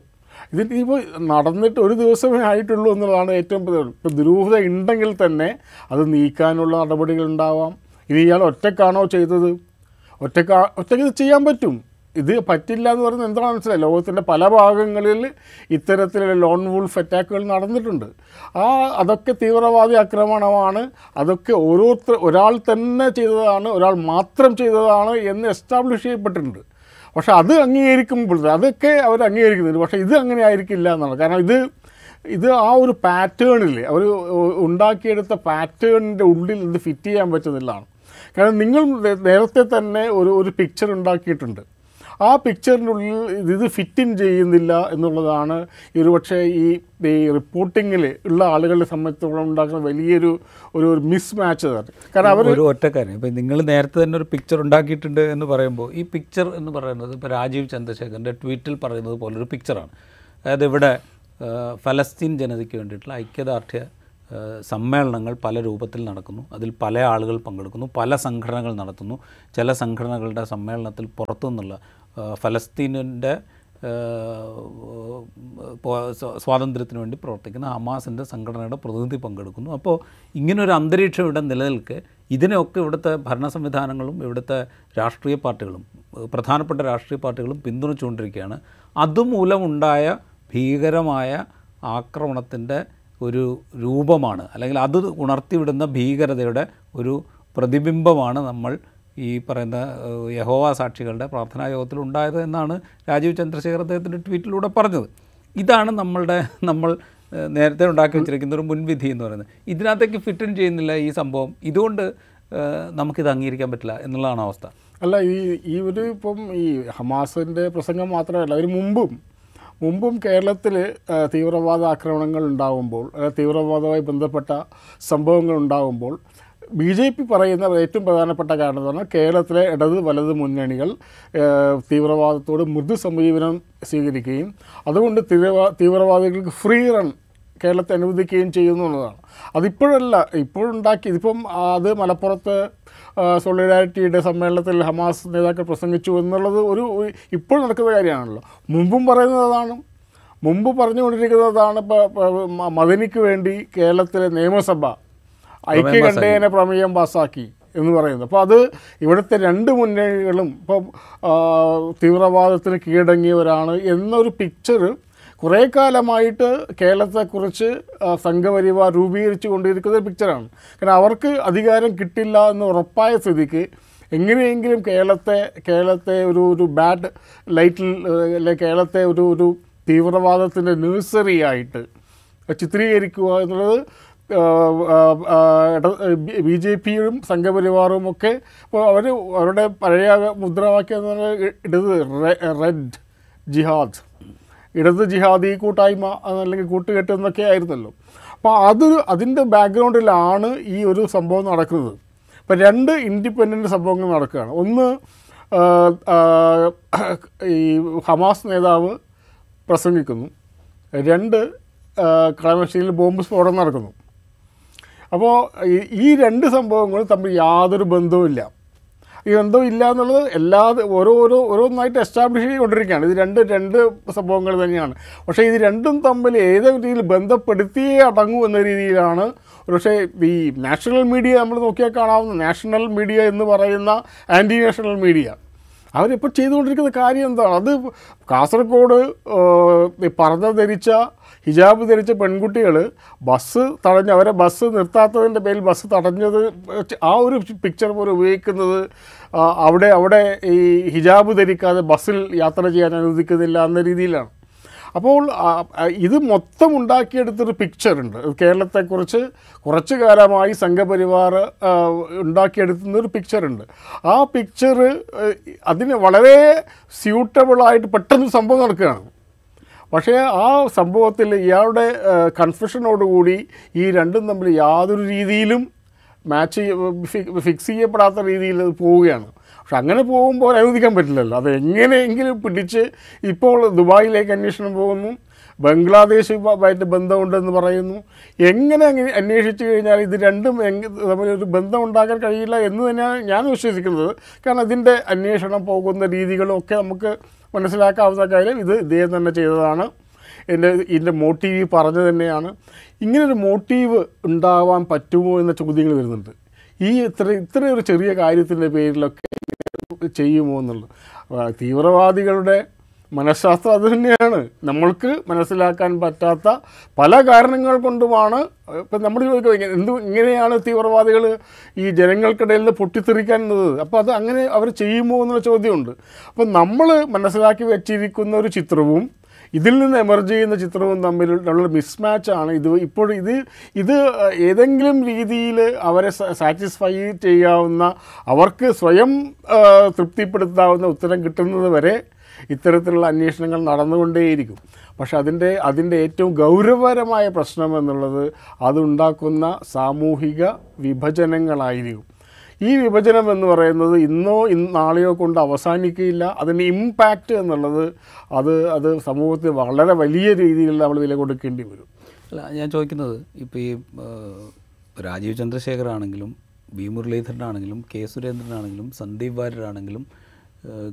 ഇതിന്റെ ഇപ്പോൾ നടന്നിട്ട് ഒരു ദിവസമേ ആയിട്ടുള്ളൂ എന്നുള്ളതാണ് ഏറ്റവും ഇപ്പോൾ ദുരൂഹത ഉണ്ടെങ്കിൽ തന്നെ അത് നീക്കാനുള്ള നടപടികൾ ഉണ്ടാവാം. ഇത് ഇയാൾ ഒറ്റക്കാണോ ചെയ്തത്? ഒറ്റക്കാ ഒറ്റയ്ക്ക് ഇത് ചെയ്യാൻ പറ്റും. ഇത് പറ്റില്ല എന്ന് പറയുന്നത് എന്താണ് മനസ്സിലായി? ലോകത്തിന്റെ പല ഭാഗങ്ങളിൽ ഇത്തരത്തിലുള്ള ലോൺ വൂൾഫ് അറ്റാക്കുകൾ നടന്നിട്ടുണ്ട്. ആ അതൊക്കെ തീവ്രവാദി ആക്രമണമാണ്. അതൊക്കെ ഓരോരുത്തർ ഒരാൾ തന്നെ ചെയ്തതാണ് ഒരാൾ മാത്രം ചെയ്തതാണ് എന്ന് എസ്റ്റാബ്ലിഷ് ചെയ്യപ്പെട്ടിട്ടുണ്ട്. പക്ഷേ അത് അംഗീകരിക്കുമ്പോൾ അതൊക്കെ അവർ അംഗീകരിക്കുന്നുണ്ട് പക്ഷേ ഇത് അങ്ങനെ ആയിരിക്കില്ല എന്നാണ്. കാരണം ഇത് ഇത് ആ ഒരു പാറ്റേണിൽ അവർ ഉണ്ടാക്കിയെടുത്ത പാറ്റേണിന്റെ ഉള്ളിൽ ഇത് ഫിറ്റ് ചെയ്യാൻ പറ്റുന്നില്ലാണ് കാരണം നിങ്ങൾ നേരത്തെ തന്നെ ഒരു ഒരു പിക്ചർ ഉണ്ടാക്കിയിട്ടുണ്ട്. ആ പിക്ചറിനുള്ളിൽ ഇത് ഫിറ്റ് ഇൻ ചെയ്യുന്നില്ല എന്നുള്ളതാണ് ഒരു ഒരുപക്ഷെ ഈ ഈ റിപ്പോർട്ടിങ്ങിൽ ഉള്ള ആളുകളെ സംബന്ധിച്ചോളം ഉണ്ടാക്കുന്ന വലിയൊരു ഒരു ഒരു മിസ് മാച്ച് തന്നെ. കാരണം അവർ ഒരു ഒറ്റക്കാരൻ ഇപ്പം നിങ്ങൾ നേരത്തെ തന്നെ ഒരു പിക്ചർ ഉണ്ടാക്കിയിട്ടുണ്ട് എന്ന് പറയുമ്പോൾ ഈ പിക്ചർ എന്ന് പറയുന്നത് ഇപ്പോൾ രാജീവ് ചന്ദ്രശേഖരന്റെ ട്വീറ്റിൽ പറയുന്നത് പോലെ ഒരു പിക്ചറാണ് അതായത് ഇവിടെ ഫലസ്തീൻ ജനതയ്ക്ക് വേണ്ടിയിട്ടുള്ള ഐക്യദാർഢ്യ സമ്മേളനങ്ങൾ പല രൂപത്തിൽ നടക്കുന്നു. അതിൽ പല ആളുകൾ പങ്കെടുക്കുന്നു പല സംഘടനകൾ നടത്തുന്നു. ചില സംഘടനകളുടെ സമ്മേളനത്തിൽ പുറത്തു നിന്നുള്ള ഫലസ്തീനിന്റെ സ്വാതന്ത്ര്യത്തിന് വേണ്ടി പ്രവർത്തിക്കുന്ന ഹമാസിന്റെ സംഘടനയുടെ പ്രതിനിധി പങ്കെടുക്കുന്നു. അപ്പോൾ ഇങ്ങനൊരു അന്തരീക്ഷം ഇവിടെ നിലനിൽക്കെ ഇതിനെയൊക്കെ ഇവിടുത്തെ ഭരണ സംവിധാനങ്ങളും ഇവിടുത്തെ രാഷ്ട്രീയ പാർട്ടികളും പ്രധാനപ്പെട്ട രാഷ്ട്രീയ പാർട്ടികളും പിന്തുണച്ചുകൊണ്ടിരിക്കുകയാണ്. അതുമൂലമുണ്ടായ ഭീകരമായ ആക്രമണത്തിന്റെ ഒരു രൂപമാണ് അല്ലെങ്കിൽ അത് ഉണർത്തിവിടുന്ന ഭീകരതയുടെ ഒരു പ്രതിബിംബമാണ് നമ്മൾ ഈ പറയുന്ന യഹോവ സാക്ഷികളുടെ പ്രാർത്ഥനാ യോഗത്തിൽ ഉണ്ടായത് എന്നാണ് രാജീവ് ചന്ദ്രശേഖർ അദ്ദേഹത്തിന്റെ ട്വീറ്റിലൂടെ പറഞ്ഞത്. ഇതാണ് നമ്മളുടെ നമ്മൾ നേരത്തെ ഉണ്ടാക്കി വെച്ചിരിക്കുന്ന ഒരു മുൻവിധി എന്ന് പറയുന്നത്. ഇതിനകത്തേക്ക് ഫിറ്റ് ഇൻ ചെയ്യുന്നില്ല ഈ സംഭവം. ഇതുകൊണ്ട് നമുക്കിത് അംഗീകരിക്കാൻ പറ്റില്ല എന്നുള്ളതാണ് അവസ്ഥ. അല്ല ഈ ഒരു ഇപ്പം ഈ ഹമാസിന്റെ പ്രസംഗം മാത്രമല്ല അതിന് മുമ്പും മുമ്പും കേരളത്തിൽ തീവ്രവാദ ആക്രമണങ്ങൾ ഉണ്ടാകുമ്പോൾ തീവ്രവാദവുമായി ബന്ധപ്പെട്ട സംഭവങ്ങൾ ഉണ്ടാകുമ്പോൾ ബി ജെ പി പറയുന്ന ഏറ്റവും പ്രധാനപ്പെട്ട കാരണം എന്ന് പറഞ്ഞാൽ കേരളത്തിലെ ഇടത് വലത് മുന്നണികൾ തീവ്രവാദത്തോട് മൃദു സമീപനം സ്വീകരിക്കുകയും അതുകൊണ്ട് തീവ്രവാ തീവ്രവാദികൾക്ക് ഫ്രീ റൺ കേരളത്തെ അനുവദിക്കുകയും ചെയ്യുന്നു എന്നതാണ്. അതിപ്പോഴല്ല ഇപ്പോഴുണ്ടാക്കി ഇതിപ്പം അത് മലപ്പുറത്ത് സോളിഡാരിറ്റിയുടെ സമ്മേളനത്തിൽ ഹമാസ് നേതാക്കൾ പ്രസംഗിച്ചു എന്നുള്ളത് ഒരു ഇപ്പോൾ നടക്കുന്ന കാര്യമാണല്ലോ. മുമ്പും പറയുന്നത് അതാണ്. മുമ്പ് പറഞ്ഞുകൊണ്ടിരിക്കുന്നതാണ് മദനിക്ക് വേണ്ടി കേരളത്തിലെ നിയമസഭ ഐക്യകണ്ഠേന പ്രമേയം പാസ്സാക്കി എന്ന് പറയുന്നത്. അപ്പോൾ അത് ഇവിടുത്തെ രണ്ട് മുന്നണികളും ഇപ്പം തീവ്രവാദത്തിന് കീഴടങ്ങിയവരാണ് എന്നൊരു പിക്ചർ കുറേ കാലമായിട്ട് കേരളത്തെക്കുറിച്ച് സംഘപരിവാർ രൂപീകരിച്ചു കൊണ്ടിരിക്കുന്ന ഒരു പിക്ചറാണ് കാരണം അവർക്ക് അധികാരം കിട്ടില്ല എന്ന് ഉറപ്പായ സ്ഥിതിക്ക് എങ്ങനെയെങ്കിലും കേരളത്തെ കേരളത്തെ ഒരു ഒരു ബാഡ് ലൈറ്റിൽ അല്ലെ കേരളത്തെ ഒരു ഒരു തീവ്രവാദത്തിന്റെ ന്യൂസറിയായിട്ട് ആയിട്ട് ചിത്രീകരിക്കുക എന്നുള്ളത് ബി ജെ പിയും സംഘപരിവാറും ഒക്കെ അവർ അവരുടെ പഴയ മുദ്രാവാക്യം എന്ന് ഇടത് റെഡ് ജിഹാദ്. ഇടത് ജിഹാദി കൂട്ടായ്മ അല്ലെങ്കിൽ കൂട്ടുകെട്ട് എന്നൊക്കെ ആയിരുന്നല്ലോ. അപ്പോൾ അതൊരു അതിന്റെ ബാക്ക്ഗ്രൗണ്ടിലാണ് ഈ ഒരു സംഭവം നടക്കുന്നത്. ഇപ്പം രണ്ട് ഇൻഡിപെൻഡന്റ് സംഭവങ്ങൾ നടക്കുകയാണ്. ഒന്ന് ഈ ഹമാസ് നേതാവ് പ്രസംഗിക്കുന്നു. രണ്ട് കളമശ്ശേരിയിൽ ബോംബ് സ്ഫോടനം നടക്കുന്നു. അപ്പോൾ ഈ- രണ്ട് സംഭവങ്ങളും തമ്മിൽ യാതൊരു ബന്ധവുമില്ല ഈ ബന്ധവും ഇല്ല എന്നുള്ളത് എല്ലാ ഓരോ ഓരോ ഓരോന്നായിട്ട് എസ്റ്റാബ്ലിഷ് ചെയ്തുകൊണ്ടിരിക്കുകയാണ്. ഇത് രണ്ട് രണ്ട് സംഭവങ്ങൾ തന്നെയാണ്. പക്ഷേ ഇത് രണ്ടും തമ്മിൽ ഏത് രീതിയിൽ ബന്ധപ്പെടുത്തിയേ അടങ്ങൂ എന്ന രീതിയിലാണ് പക്ഷേ ഈ നാഷണൽ മീഡിയ നമ്മൾ നോക്കിയാൽ കാണാവുന്ന നാഷണൽ മീഡിയ എന്ന് പറയുന്ന ആന്റി നാഷണൽ മീഡിയ അവരിപ്പോൾ ചെയ്തുകൊണ്ടിരിക്കുന്ന കാര്യം എന്താണ്? അത് കാസർഗോഡ് പറഞ്ഞ ധരിച്ച ഹിജാബ് ധരിച്ച പെൺകുട്ടികൾ ബസ് തടഞ്ഞ് അവരെ ബസ് നിർത്താത്തതിന്റെ പേരിൽ ബസ് തടഞ്ഞത് ആ ഒരു പിക്ചർ പോലെ ഉപയോഗിക്കുന്നത് അവിടെ അവിടെ ഈ ഹിജാബ് ധരിക്കാതെ ബസ്സിൽ യാത്ര ചെയ്യാൻ അനുവദിക്കുന്നില്ല എന്ന രീതിയിലാണ്. അപ്പോൾ ഇത് മൊത്തം ഉണ്ടാക്കിയെടുത്തൊരു പിക്ചറുണ്ട് കേരളത്തെക്കുറിച്ച് കുറച്ച് കാലമായി സംഘപരിവാർ ഉണ്ടാക്കിയെടുക്കുന്നൊരു പിക്ചറുണ്ട് ആ പിക്ചർ അതിന് വളരെ സ്യൂട്ടബിളായിട്ട് പെട്ടെന്ന് സംഭവം നടക്കുകയാണ്. പക്ഷേ ആ സംഭവത്തിൽ ഇയാളുടെ കൺഫ്യൂഷനോടുകൂടി ഈ രണ്ടും തമ്മിൽ യാതൊരു രീതിയിലും മാച്ച് ഫിക്സ് ചെയ്യപ്പെടാത്ത രീതിയിൽ പോവുകയാണ്. പക്ഷെ അങ്ങനെ പോകുമ്പോൾ അനുവദിക്കാൻ പറ്റില്ലല്ലോ. അത് എങ്ങനെയെങ്കിലും പിടിച്ച് ഇപ്പോൾ ദുബായിലേക്ക് അന്വേഷണം പോകുന്നു. ബംഗ്ലാദേശുമായിട്ട് ബന്ധമുണ്ടെന്ന് പറയുന്നു. എങ്ങനെ അന്വേഷിച്ചു കഴിഞ്ഞാൽ ഇത് രണ്ടും തമ്മിലൊരു ബന്ധം ഉണ്ടാക്കാൻ കഴിയില്ല എന്ന് തന്നെയാണ് ഞാൻ വിശ്വസിക്കുന്നത്. കാരണം ഇതിന്റെ അന്വേഷണം പോകുന്ന രീതികളൊക്കെ നമുക്ക് മനസ്സിലാക്കാവുന്ന കാര്യം ഇത് ഇദ്ദേഹം തന്നെ ചെയ്തതാണ്. എന്റെ ഇതിന്റെ മോട്ടീവ് പറഞ്ഞു തന്നെയാണ്. ഇങ്ങനൊരു മോട്ടീവ് ഉണ്ടാവാൻ പറ്റുമോ എന്ന ചോദ്യങ്ങൾ വരുന്നുണ്ട്. ഈ ഇത്ര ഇത്രയൊരു ചെറിയ കാര്യത്തിന്റെ പേരിലൊക്കെ ചെയ്യുമോ എന്നുള്ളത്. തീവ്രവാദികളുടെ മനഃശാസ്ത്രം അത് തന്നെയാണ്. നമ്മൾക്ക് മനസ്സിലാക്കാൻ പറ്റാത്ത പല കാരണങ്ങൾ കൊണ്ടുമാണ് ഇപ്പം നമ്മൾ ഇങ്ങനെ- എന്ത് ഇങ്ങനെയാണ് തീവ്രവാദികൾ ഈ ജനങ്ങൾക്കിടയിൽ നിന്ന് പൊട്ടിത്തെറിക്കുന്നത് അപ്പോൾ അത് അങ്ങനെ അവർ ചെയ്യുമോ എന്നുള്ള ചോദ്യമുണ്ട്. അപ്പം നമ്മൾ മനസ്സിലാക്കി വെച്ചിരിക്കുന്ന ഒരു ചിത്രവും ഇതിൽ നിന്ന് എമർജ് ചെയ്യുന്ന ചിത്രവും തമ്മിലുള്ള ആണ്. ഇത് ഇപ്പോൾ ഇത് ഇത് ഏതെങ്കിലും രീതിയിൽ അവരെ സാറ്റിസ്ഫൈ ചെയ്യാവുന്ന അവർക്ക് സ്വയം തൃപ്തിപ്പെടുത്താവുന്ന ഉത്തരം കിട്ടുന്നത് വരെ ഇത്തരത്തിലുള്ള അന്വേഷണങ്ങൾ നടന്നുകൊണ്ടേയിരിക്കും. പക്ഷെ അതിന്റെ അതിന്റെ ഏറ്റവും ഗൗരവപരമായ പ്രശ്നം എന്നുള്ളത് അതുണ്ടാക്കുന്ന സാമൂഹിക വിഭജനങ്ങളായിരിക്കും. ഈ വിഭജനം എന്ന് പറയുന്നത് ഇന്നോ ഇന്ന് നാളെയോ കൊണ്ട് അവസാനിക്കുകയില്ല. അതിന്റെ ഇമ്പാക്റ്റ് എന്നുള്ളത് അത് അത് സമൂഹത്തിൽ വളരെ വലിയ രീതിയിൽ നമ്മൾ വില കൊടുക്കേണ്ടി വരും. അല്ല ഞാൻ ചോദിക്കുന്നത് ഇപ്പോൾ ഈ രാജീവ് ചന്ദ്രശേഖർ ആണെങ്കിലും വി മുരളീധരനാണെങ്കിലും കെ സുരേന്ദ്രനാണെങ്കിലും സന്ദീപ് വാര്യരാണെങ്കിലും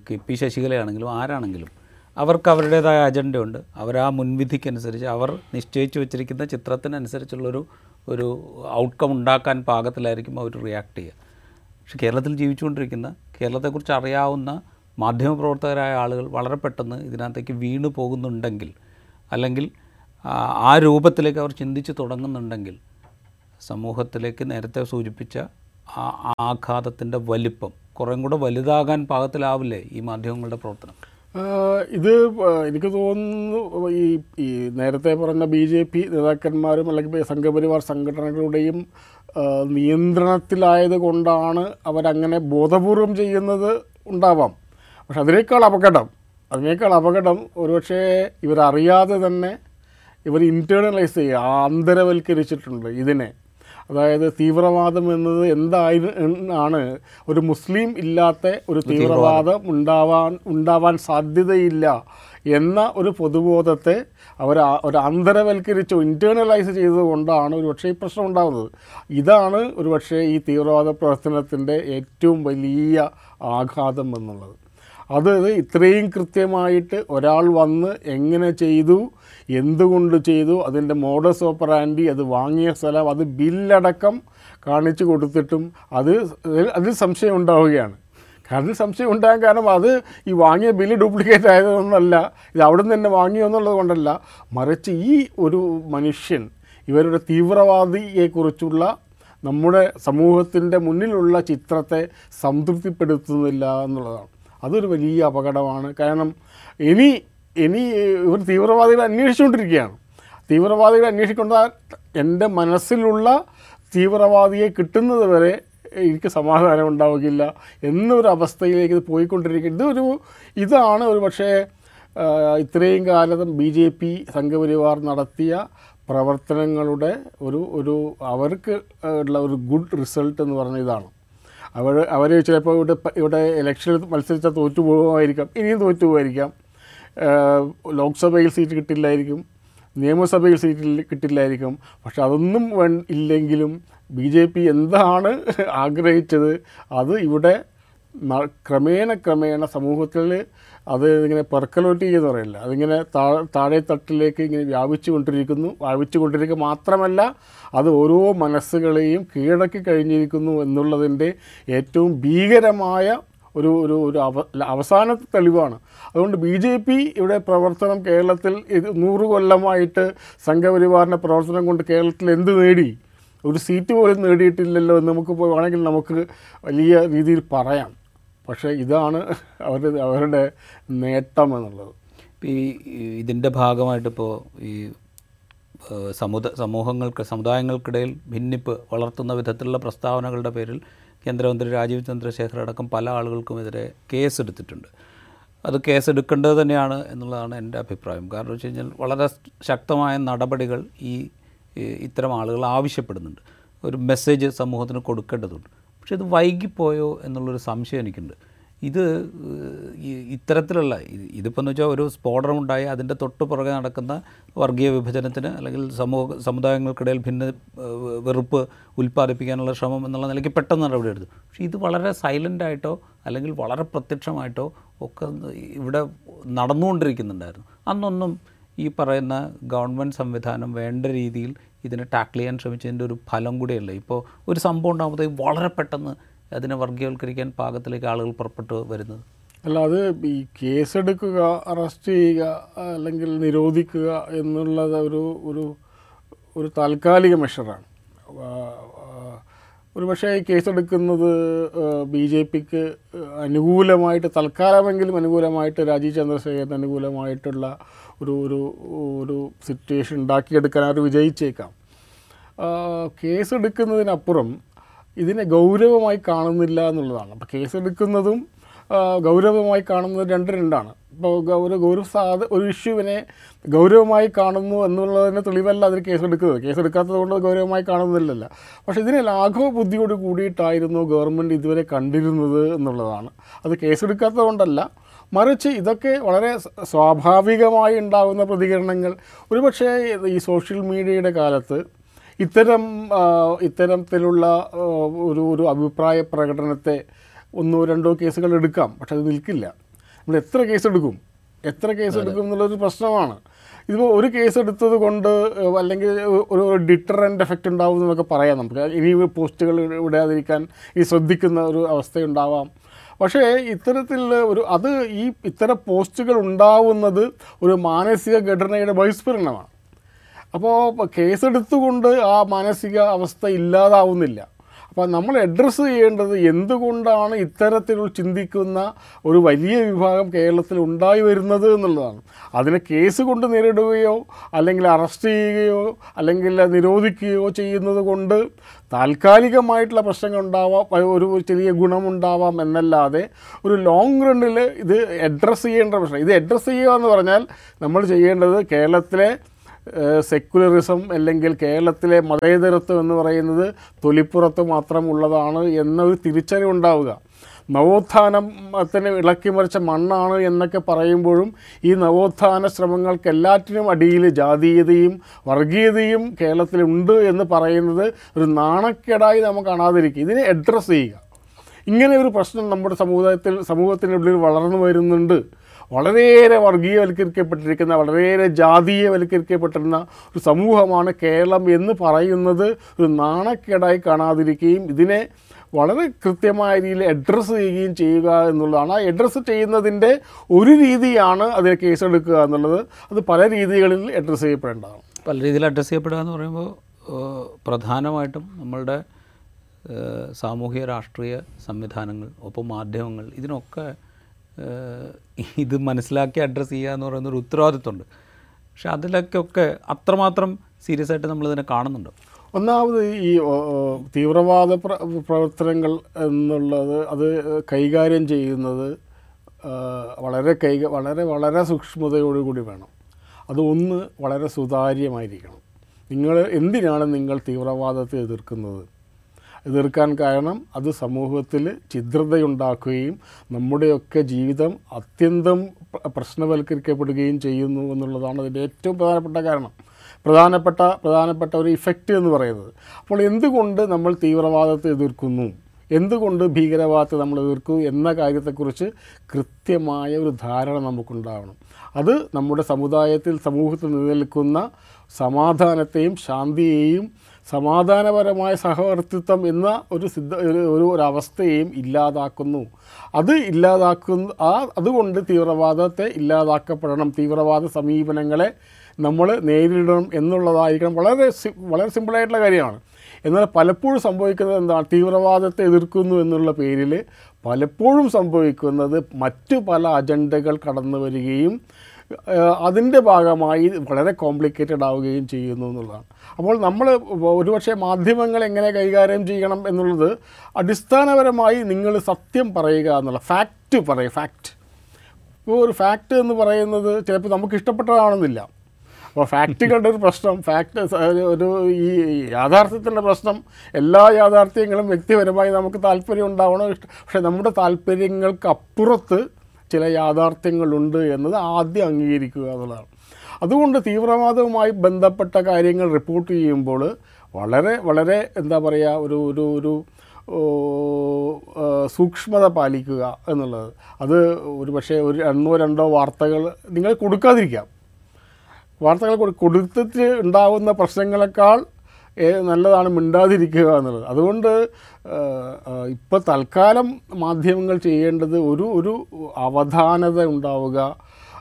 കെ പി ശശികലയാണെങ്കിലും ആരാണെങ്കിലും അവർക്ക് അവരുടേതായ അജണ്ടയുണ്ട്. അവർ ആ മുൻവിധിക്കനുസരിച്ച് അവർ നിശ്ചയിച്ചു വെച്ചിരിക്കുന്ന ചിത്രത്തിനനുസരിച്ചുള്ളൊരു ഒരു ഔട്ട്കം ഉണ്ടാക്കാൻ പാകത്തിലായിരിക്കും അവർ റിയാക്ട് ചെയ്യുക. പക്ഷെ കേരളത്തിൽ ജീവിച്ചുകൊണ്ടിരിക്കുന്ന കേരളത്തെക്കുറിച്ച് അറിയാവുന്ന മാധ്യമപ്രവർത്തകരായ ആളുകൾ വളരെ പെട്ടെന്ന് ഇതിനകത്തേക്ക് വീണു പോകുന്നുണ്ടെങ്കിൽ അല്ലെങ്കിൽ ആ, രൂപത്തിലേക്ക് അവർ ചിന്തിച്ച് തുടങ്ങുന്നുണ്ടെങ്കിൽ സമൂഹത്തിലേക്ക് നേരത്തെ സൂചിപ്പിച്ച ആ ആഘാതത്തിന്റെ വലിപ്പം കുറേം കൂടെ വലുതാകാൻ പാകത്തിലാവില്ലേ ഈ മാധ്യമങ്ങളുടെ പ്രവർത്തനം? ഇത് എനിക്ക് തോന്നുന്നു ഈ ഈ നേരത്തെ പറഞ്ഞ ബി ജെ പി നേതാക്കന്മാരും അല്ലെങ്കിൽ സംഘപരിവാർ സംഘടനകളുടെയും നിയന്ത്രണത്തിലായത് കൊണ്ടാണ് അവരങ്ങനെ ബോധപൂർവം ചെയ്യുന്നത് ഉണ്ടാവാം. പക്ഷെ അതിനേക്കാൾ അപകടം അതിനേക്കാൾ അപകടം ഒരുപക്ഷെ ഇവരറിയാതെ തന്നെ ഇവർ ഇന്റേർണലൈസ് ചെയ്യുക ആന്തരവൽക്കരിച്ചിട്ടുണ്ട് ഇതിനെ. അതായത് തീവ്രവാദം എന്നത് എന്തായി ആണ് ഒരു മുസ്ലിം ഇല്ലാത്ത ഒരു തീവ്രവാദം ഉണ്ടാവാൻ ഉണ്ടാവാൻ സാധ്യതയില്ല എന്ന ഒരു പൊതുബോധത്തെ അവർ ഒരു അന്തരവൽക്കരിച്ച് ഇന്റേർണലൈസ് ചെയ്തുകൊണ്ടാണ് ഒരു പക്ഷേ ഈ പ്രശ്നം ഉണ്ടാകുന്നത് ഇതാണ് ഒരു പക്ഷേ ഈ തീവ്രവാദ പ്രവർത്തനത്തിന്റെ ഏറ്റവും വലിയ ആഘാതം എന്നുള്ളത്. അത് ഇത്രയും കൃത്യമായിട്ട് ഒരാൾ വന്ന് എങ്ങനെ ചെയ്തു എന്തുകൊണ്ട് ചെയ്തു അതിന്റെ മോഡസ് ഓപ്പറാൻഡി അത് വാങ്ങിയ സ്ഥലം അത് ബില്ലടക്കം കാണിച്ചു കൊടുത്തിട്ടും അത് അതിൽ സംശയം ഉണ്ടാവുകയാണ്. കാരണം സംശയം ഉണ്ടാകാൻ കാരണം അത് ഈ വാങ്ങിയ ബില്ല് ഡ്യൂപ്ലിക്കേറ്റ് ആയതൊന്നല്ല ഇത് അവിടെ നിന്ന് തന്നെ വാങ്ങിയോ എന്നുള്ളത് കൊണ്ടല്ല. മറിച്ച് ഈ ഒരു മനുഷ്യൻ ഇവരുടെ തീവ്രവാദിയെക്കുറിച്ചുള്ള നമ്മുടെ സമൂഹത്തിന്റെ മുന്നിലുള്ള ചിത്രത്തെ സംതൃപ്തിപ്പെടുത്തുന്നില്ല എന്നുള്ളതാണ്. അതൊരു വലിയ അപകടമാണ്. കാരണം ഇനി ഇനി ഇവർ തീവ്രവാദികളെ അന്വേഷിച്ചുകൊണ്ടിരിക്കുകയാണ്. തീവ്രവാദികളെ അന്വേഷിക്കൊണ്ടാൽ എന്റെ മനസ്സിലുള്ള തീവ്രവാദിയെ കിട്ടുന്നത് വരെ എനിക്ക് സമാധാനം ഉണ്ടാവുകയില്ല എന്നൊരു അവസ്ഥയിലേക്ക് ഇത് പോയിക്കൊണ്ടിരിക്കുക ഇതൊരു ഇതാണ് ഒരു പക്ഷേ ഇത്രയും കാലം ബി ജെ പി സംഘപരിവാർ നടത്തിയ പ്രവർത്തനങ്ങളുടെ ഒരു ഒരു അവർക്ക് ഉള്ള ഒരു ഗുഡ് റിസൾട്ട് എന്ന് പറഞ്ഞ ഇതാണ്. അവർ അവർ ചിലപ്പോൾ ഇവിടെ ഇവിടെ ഇലക്ഷനിൽ മത്സരിച്ചാൽ തോറ്റു പോകുമായിരിക്കാം ഇനിയും തോറ്റു പോകുമായിരിക്കാം. ലോക്സഭയിൽ സീറ്റ് കിട്ടില്ലായിരിക്കും നിയമസഭയിൽ സീറ്റ് കിട്ടില്ലായിരിക്കും. പക്ഷെ അതൊന്നും ഇല്ലെങ്കിലും ബി ജെ പി എന്താണ് ആഗ്രഹിച്ചത്? അത് ഇവിടെ ക്രമേണ ക്രമേണ സമൂഹത്തിൽ അത് ഇങ്ങനെ പെർക്കലോട്ട് എന്ന് പറയില്ല. അതിങ്ങനെ താഴെ തട്ടിലേക്ക് ഇങ്ങനെ വ്യാപിച്ചു കൊണ്ടിരിക്കുന്നു. വ്യാപിച്ചു കൊണ്ടിരിക്കുക മാത്രമല്ല അത് ഓരോ മനസ്സുകളെയും കീഴടക്കി കഴിഞ്ഞിരിക്കുന്നു എന്നുള്ളതിന്റെ ഏറ്റവും ഭീകരമായ ഒരു ഒരു ഒരു അവ അവസാനത്തെ തെളിവാണ്. അതുകൊണ്ട് ബി ജെ പി ഇവിടെ പ്രവർത്തനം കേരളത്തിൽ ഇത് നൂറ് കൊല്ലമായിട്ട് സംഘപരിവാറിന്റെ പ്രവർത്തനം കൊണ്ട് കേരളത്തിൽ എന്ത് നേടി? ഒരു സീറ്റ് പോലും നേടിയിട്ടില്ലല്ലോ എന്ന് നമുക്ക് വേണമെങ്കിൽ നമുക്ക് വലിയ രീതിയിൽ പറയാം. പക്ഷേ ഇതാണ് അവർ അവരുടെ നേട്ടം എന്നുള്ളത്. ഈ ഇതിന്റെ ഭാഗമായിട്ടിപ്പോൾ ഈ സമുദ സമൂഹങ്ങൾക്ക് സമുദായങ്ങൾക്കിടയിൽ ഭിന്നിപ്പ് വളർത്തുന്ന വിധത്തിലുള്ള പ്രസ്താവനകളുടെ പേരിൽ കേന്ദ്രമന്ത്രി രാജീവ് ചന്ദ്രശേഖർ അടക്കം പല ആളുകൾക്കുമെതിരെ കേസെടുത്തിട്ടുണ്ട്. അത് കേസെടുക്കേണ്ടത് തന്നെയാണ് എന്നുള്ളതാണ് എന്റെ അഭിപ്രായം. കാരണം വെച്ച് കഴിഞ്ഞാൽ വളരെ ശക്തമായ നടപടികൾ ഈ ഇത്തരം ആളുകൾ ആവശ്യപ്പെടുന്നുണ്ട്. ഒരു മെസ്സേജ് സമൂഹത്തിന് കൊടുക്കേണ്ടതുണ്ട്. പക്ഷെ ഇത് വൈകിപ്പോയോ എന്നുള്ളൊരു സംശയം എനിക്കുണ്ട്. ഇത് ഇത്തരത്തിലുള്ള ഇത് ഇതിപ്പോൾ എന്ന് വെച്ചാൽ ഒരു സ്ഫോടനം ഉണ്ടായി അതിന്റെ തൊട്ട് പുറകെ നടക്കുന്ന വർഗീയ വിഭജനത്തിന് അല്ലെങ്കിൽ സമൂഹ സമുദായങ്ങൾക്കിടയിൽ ഭിന്ന വെറുപ്പ് ഉൽപ്പാദിപ്പിക്കാനുള്ള ശ്രമം എന്നുള്ള നിലയ്ക്ക് പെട്ടെന്ന് നടപടിയെടുത്തു പക്ഷേ ഇത് വളരെ സൈലന്റായിട്ടോ അല്ലെങ്കിൽ വളരെ പ്രത്യക്ഷമായിട്ടോ ഒക്കെ ഇവിടെ നടന്നുകൊണ്ടിരിക്കുന്നുണ്ടായിരുന്നു. അന്നൊന്നും ഈ പറയുന്ന ഗവൺമെന്റ് സംവിധാനം വേണ്ട രീതിയിൽ ഇതിനെ ടാക്കിൾ ചെയ്യാൻ ശ്രമിച്ചതിന്റെ ഒരു ഫലം കൂടെയല്ല? ഇപ്പോൾ ഒരു സംഭവം ഉണ്ടാകുമ്പോഴത്തേക്ക് വളരെ പെട്ടെന്ന് അതിനെ വർഗീയവൽക്കരിക്കാൻ പാകത്തിലേക്ക് ആളുകൾ പുറപ്പെട്ടു വരുന്നത്. അല്ല അത് ഈ കേസെടുക്കുക അറസ്റ്റ് ചെയ്യുക അല്ലെങ്കിൽ നിരോധിക്കുക എന്നുള്ളത് ഒരു ഒരു ഒരു താൽക്കാലിക മെഷറാണ് ഒരു പക്ഷേ ഈ കേസെടുക്കുന്നത് ബി ജെ പിക്ക് അനുകൂലമായിട്ട് തൽക്കാലമെങ്കിലും അനുകൂലമായിട്ട് രാജീവ് ചന്ദ്രശേഖരന് അനുകൂലമായിട്ടുള്ള ഒരു ഒരു ഒരു സിറ്റുവേഷൻ ഉണ്ടാക്കിയെടുക്കാൻ അവർ വിജയിച്ചേക്കാം. കേസ് കേസെടുക്കുന്നതിനപ്പുറം ഇതിനെ ഗൗരവമായി കാണുന്നില്ല എന്നുള്ളതാണ്. അപ്പോൾ കേസെടുക്കുന്നതും ഗൗരവമായി കാണുന്നത് രണ്ട് രണ്ടാണ്. ഇപ്പോൾ ഒരു ഗൗരവ സാധ ഒരു ഇഷ്യൂവിനെ ഗൗരവമായി കാണുന്നു എന്നുള്ളതിന് തെളിവല്ല അതിന് കേസെടുക്കുന്നത്. കേസെടുക്കാത്തത് കൊണ്ട് ഗൗരവമായി കാണുന്നില്ലല്ല. പക്ഷേ ഇതിനെ ലാഘവ ബുദ്ധിയോട് കൂടിയിട്ടായിരുന്നു ഗവൺമെന്റ് ഇതുവരെ കണ്ടിരുന്നത് എന്നുള്ളതാണ്. അത് കേസെടുക്കാത്തത് കൊണ്ടല്ല മറിച്ച് ഇതൊക്കെ വളരെ സ്വാഭാവികമായി ഉണ്ടാകുന്ന പ്രതികരണങ്ങൾ. ഒരുപക്ഷേ ഈ സോഷ്യൽ മീഡിയയുടെ കാലത്ത് ഇത്തരം ഇത്തരത്തിലുള്ള ഒരു ഒരു അഭിപ്രായ പ്രകടനത്തെ ഒന്നോ രണ്ടോ കേസുകൾ എടുക്കാം. പക്ഷെ അത് നിൽക്കില്ല. നമ്മൾ എത്ര കേസ് എടുക്കും എത്ര കേസ് എടുക്കും എന്നുള്ളൊരു പ്രശ്നമാണ്. ഇതിപ്പോൾ ഒരു കേസ് എടുത്തത് കൊണ്ട് അല്ലെങ്കിൽ ഒരു ഡിറ്ററന്റ് എഫക്റ്റ് ഉണ്ടാവും എന്നൊക്കെ പറയാം നമുക്ക്. ഇനി പോസ്റ്റുകൾ വിടാതിരിക്കാൻ ഈ ശ്രദ്ധിക്കുന്ന ഒരു അവസ്ഥയുണ്ടാവാം. പക്ഷേ ഇത്തരത്തിൽ ഒരു അത് ഈ ഇത്തരം പോസ്റ്റുകൾ ഉണ്ടാവുന്നത് ഒരു മാനസിക ഘടനയുടെ ബഹിസ്ഫുരണമാണ് അപ്പോൾ കേസെടുത്തുകൊണ്ട് ആ മാനസിക അവസ്ഥ ഇല്ലാതാവുന്നില്ല. അപ്പോൾ നമ്മൾ അഡ്രസ്സ് ചെയ്യേണ്ടത് എന്തുകൊണ്ടാണ് ഇത്തരത്തിലുള്ള ചിന്തിക്കുന്ന ഒരു വലിയ വിഭാഗം കേരളത്തിൽ ഉണ്ടായി വരുന്നത് എന്നുള്ളതാണ്. അതിനെ കേസ് കൊണ്ട് നേരിടുകയോ അല്ലെങ്കിൽ അറസ്റ്റ് ചെയ്യുകയോ അല്ലെങ്കിൽ നിരോധിക്കുകയോ ചെയ്യുന്നത് കൊണ്ട് താൽക്കാലികമായിട്ടുള്ള പ്രശ്നങ്ങൾ ഉണ്ടാവാം ഒരു ചെറിയ ഗുണമുണ്ടാവാം എന്നല്ലാതെ ഒരു ലോങ് റണ്ണിൽ ഇത് അഡ്രസ്സ് ചെയ്യേണ്ട പ്രശ്നം. ഇത് അഡ്രസ്സ് ചെയ്യുക എന്ന് പറഞ്ഞാൽ നമ്മൾ ചെയ്യേണ്ടത് കേരളത്തിലെ സെക്കുലറിസം അല്ലെങ്കിൽ കേരളത്തിലെ മതേതരത്വം എന്ന് പറയുന്നത് തൊലിപ്പുറത്ത് മാത്രമുള്ളതാണ് എന്നൊരു തിരിച്ചറിവുണ്ടാവുക നവോത്ഥാനത്തിന് ഇളക്കിമറിച്ച മണ്ണാണ് എന്നൊക്കെ പറയുമ്പോഴും ഈ നവോത്ഥാന ശ്രമങ്ങൾക്ക് എല്ലാറ്റിനും അടിയിൽ ജാതീയതയും വർഗീയതയും കേരളത്തിലുണ്ട് എന്ന് പറയുന്നത് ഒരു നാണക്കേടായി നമുക്ക് കാണാതിരിക്കുക. ഇതിനെ അഡ്രസ്സ് ചെയ്യുക. ഇങ്ങനെ ഒരു പ്രശ്നം നമ്മുടെ സമുദായത്തിൽ സമൂഹത്തിനുള്ളിൽ വളർന്നു വരുന്നുണ്ട്. വളരെയേറെ വർഗീയവൽക്കരിക്കപ്പെട്ടിരിക്കുന്ന വളരെയേറെ ജാതീയവൽക്കരിക്കപ്പെട്ടിരുന്ന ഒരു സമൂഹമാണ് കേരളം എന്ന് പറയുന്നത് ഒരു നാണക്കേടായി കാണാതിരിക്കുകയും ഇതിനെ വളരെ കൃത്യമായ രീതിയിൽ അഡ്രസ്സ് ചെയ്യുകയും ചെയ്യുക എന്നുള്ളതാണ്. ആ അഡ്രസ്സ് ചെയ്യുന്നതിന്റെ ഒരു രീതിയാണ് അതിനെ കേസെടുക്കുക എന്നുള്ളത്. അത് പല രീതികളിൽ അഡ്രസ്സ് ചെയ്യപ്പെടേണ്ടതാണ്. പല രീതിയിൽ അഡ്രസ്സ് ചെയ്യപ്പെടുക എന്ന് പറയുമ്പോൾ പ്രധാനമായിട്ടും നമ്മളുടെ സാമൂഹിക രാഷ്ട്രീയ സംവിധാനങ്ങൾ ഒപ്പം മാധ്യമങ്ങൾ ഇതിനൊക്കെ ഇത് മനസ്സിലാക്കി അഡ്രസ്സ് ചെയ്യുക എന്ന് പറയുന്ന ഒരു ഉത്തരവാദിത്വമുണ്ട്. പക്ഷെ അതിലൊക്കെ അത്രമാത്രം സീരിയസ് ആയിട്ട് നമ്മളിതിനെ കാണുന്നുണ്ട്. ഒന്നാമത് ഈ തീവ്രവാദ പ്ര പ്രവർത്തനങ്ങൾ എന്നുള്ളത് അത് കൈകാര്യം ചെയ്യുന്നത് വളരെ കൈ വളരെ വളരെ സൂക്ഷ്മതയോടുകൂടി വേണം. അത് ഒന്ന് വളരെ സുതാര്യമായിരിക്കണം. നിങ്ങൾ എന്തിനാണ് നിങ്ങൾ തീവ്രവാദത്തെ എതിർക്കുന്നത്? എതിർക്കാൻ കാരണം അത് സമൂഹത്തിൽ ഛിദ്രതയുണ്ടാക്കുകയും നമ്മുടെയൊക്കെ ജീവിതം അത്യന്തം പ്രശ്നവൽക്കരിക്കപ്പെടുകയും ചെയ്യുന്നു എന്നുള്ളതാണ് അതിന്റെ ഏറ്റവും പ്രധാനപ്പെട്ട കാരണം. പ്രധാനപ്പെട്ട പ്രധാനപ്പെട്ട ഒരു ഇഫക്റ്റ് എന്ന് പറയുന്നത്. അപ്പോൾ എന്തുകൊണ്ട് നമ്മൾ തീവ്രവാദത്തെ എതിർക്കുന്നു? എന്തുകൊണ്ട് ഭീകരവാദത്തെ നമ്മൾ എതിർക്കും എന്ന കാര്യത്തെക്കുറിച്ച് കൃത്യമായ ഒരു ധാരണ നമുക്കുണ്ടാവണം. അത് നമ്മുടെ സമുദായത്തിൽ സമൂഹത്തിൽ നിലനിൽക്കുന്ന സമാധാനത്തെയും ശാന്തിയെയും സമാധാനപരമായ സഹവർത്തിത്വം എന്ന ഒരു സിദ്ധ ഒരു ഒരു ഒരവസ്ഥയെയും ഇല്ലാതാക്കുന്നു. അത് ഇല്ലാതാക്കുന്ന ആ അതുകൊണ്ട് തീവ്രവാദത്തെ ഇല്ലാതാക്കപ്പെടണം. തീവ്രവാദ സമീപനങ്ങളെ നമ്മൾ നേരിടണം എന്നുള്ളതായിരിക്കണം. വളരെ വളരെ സിമ്പിളായിട്ടുള്ള കാര്യമാണ്. എന്നാൽ പലപ്പോഴും സംഭവിക്കുന്നത് എന്താണ്? തീവ്രവാദത്തെ എതിർക്കുന്നു എന്നുള്ള പേരിൽ പലപ്പോഴും സംഭവിക്കുന്നത് മറ്റു പല അജണ്ടകൾ കടന്നു വരികയും അതിന്റെ ഭാഗമായി വളരെ കോംപ്ലിക്കേറ്റഡ് ആവുകയും ചെയ്യുന്നു എന്നുള്ളതാണ്. അപ്പോൾ നമ്മൾ ഒരുപക്ഷെ മാധ്യമങ്ങൾ എങ്ങനെ കൈകാര്യം ചെയ്യണം എന്നുള്ളത് അടിസ്ഥാനപരമായി നിങ്ങൾ സത്യം പറയുക എന്നുള്ള ഫാക്റ്റ് പറയുക ഫാക്റ്റ് ഇപ്പോൾ ഒരു ഫാക്റ്റ് എന്ന് പറയുന്നത് ചിലപ്പോൾ നമുക്ക് ഇഷ്ടപ്പെട്ടതാണെന്നില്ല. അപ്പോൾ ഫാക്റ്റുകളുടെ ഒരു പ്രശ്നം ഫാക്റ്റ് ഒരു ഈ യാഥാർത്ഥ്യത്തിന്റെ പ്രശ്നം എല്ലാ യാഥാർത്ഥ്യങ്ങളും വ്യക്തിപരമായി നമുക്ക് താല്പര്യം ഉണ്ടാവണം. പക്ഷേ നമ്മുടെ താല്പര്യങ്ങൾക്ക് അപ്പുറത്ത് ചില യാഥാർത്ഥ്യങ്ങളുണ്ട് എന്നത് ആദ്യം അംഗീകരിക്കുക എന്നുള്ളതാണ്. അതുകൊണ്ട് തീവ്രവാദവുമായി ബന്ധപ്പെട്ട കാര്യങ്ങൾ റിപ്പോർട്ട് ചെയ്യുമ്പോൾ വളരെ വളരെ എന്താ പറയുക ഒരു ഒരു ഒരു സൂക്ഷ്മത പാലിക്കുക എന്നുള്ളത്. അത് ഒരു പക്ഷേ ഒരു ഒന്നോ രണ്ടോ വാർത്തകൾ നിങ്ങൾ കൊടുക്കാതിരിക്കാം. വാർത്തകൾ കൊടു- കൊടുത്തിട്ട് ഉണ്ടാകുന്ന പ്രശ്നങ്ങളെക്കാൾ നല്ലതാണ് മിണ്ടാതിരിക്കുക എന്നുള്ളത്. അതുകൊണ്ട് ഇപ്പോൾ തൽക്കാലം മാധ്യമങ്ങൾ ചെയ്യേണ്ടത് ഒരു ഒരു അവധാനത ഉണ്ടാവുക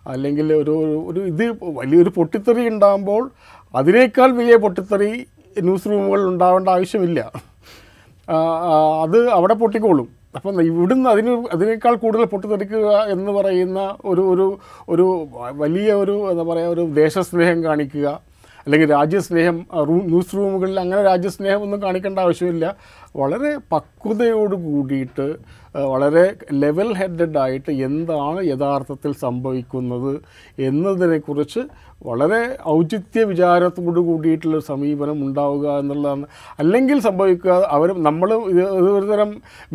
അല്ലെങ്കിൽ ഒരു ഒരു- ഇത് വലിയൊരു പൊട്ടിത്തെറി ഉണ്ടാകുമ്പോൾ അതിനേക്കാൾ വലിയ പൊട്ടിത്തെറി ന്യൂസ് റൂമുകൾ ഉണ്ടാവേണ്ട ആവശ്യമില്ല. അത് അവിടെ പൊട്ടിക്കോളും. അപ്പം ഇവിടുന്ന് അതിന് അതിനേക്കാൾ കൂടുതൽ പൊട്ടിത്തെറിക്കുക എന്ന് പറയുന്ന ഒരു ഒരു ഒരു വലിയ ഒരു എന്താ പറയുക ഒരു ദേശസ്നേഹം കാണിക്കുക. അല്ലെങ്കിൽ രാജ്യസ്നേഹം ന്യൂസ് റൂമുകളിൽ അങ്ങനെ രാജ്യസ്നേഹം ഒന്നും കാണിക്കേണ്ട ആവശ്യമില്ല. വളരെ പക്വതയോട് കൂടിയിട്ട് വളരെ ലെവൽ ഹെഡഡ് ആയിട്ട് എന്താണ് യഥാർത്ഥത്തിൽ സംഭവിക്കുന്നത് എന്നതിനെക്കുറിച്ച് വളരെ ഔചിത്യ വിചാരത്തോട് കൂടിയിട്ടുള്ള സമീപനം ഉണ്ടാവുക എന്നുള്ളതാണ്. അല്ലെങ്കിൽ സംഭവിക്കുക അവർ നമ്മൾ ഇത് ഇത് ഒരു തരം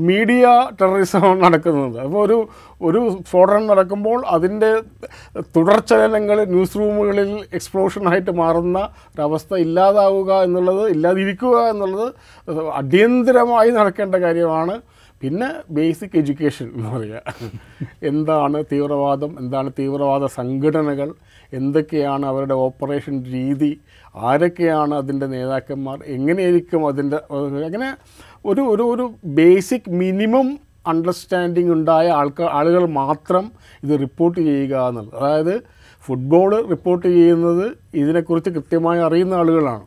മീഡിയ ടെററിസമാണ് നടക്കുന്നത്. അപ്പോൾ ഒരു ഒരു സ്ഫോടനം നടക്കുമ്പോൾ അതിന്റെ തുടർച്ചലനങ്ങൾ ന്യൂസ് റൂമുകളിൽ എക്സ്പ്ലോഷനായിട്ട് മാറുന്ന ഒരവസ്ഥ ഇല്ലാതാവുക എന്നുള്ളത് ഇല്ലാതിരിക്കുക എന്നുള്ളത് അടിയന്തരമായി നടക്കേണ്ട കാര്യമാണ്. പിന്നെ ബേസിക് എഡ്യൂക്കേഷൻ എന്ന് പറയുക എന്താണ് തീവ്രവാദം? എന്താണ് തീവ്രവാദ സംഘടനകൾ? എന്തൊക്കെയാണ് അവരുടെ ഓപ്പറേഷൻ രീതി? ആരൊക്കെയാണ് അതിന്റെ നേതാക്കന്മാർ? എങ്ങനെയായിരിക്കും അതിന്റെ അങ്ങനെ ഒരു ഒരു ഒരു ബേസിക് മിനിമം അണ്ടർസ്റ്റാൻഡിങ് ഉണ്ടായ ആൾക്കാർ ആളുകൾ മാത്രം ഇത് റിപ്പോർട്ട് ചെയ്യുക എന്നുള്ളത്. അതായത് ഫുട്ബോൾ റിപ്പോർട്ട് ചെയ്യുന്നത് ഇതിനെക്കുറിച്ച് കൃത്യമായി അറിയുന്ന ആളുകളാണ്.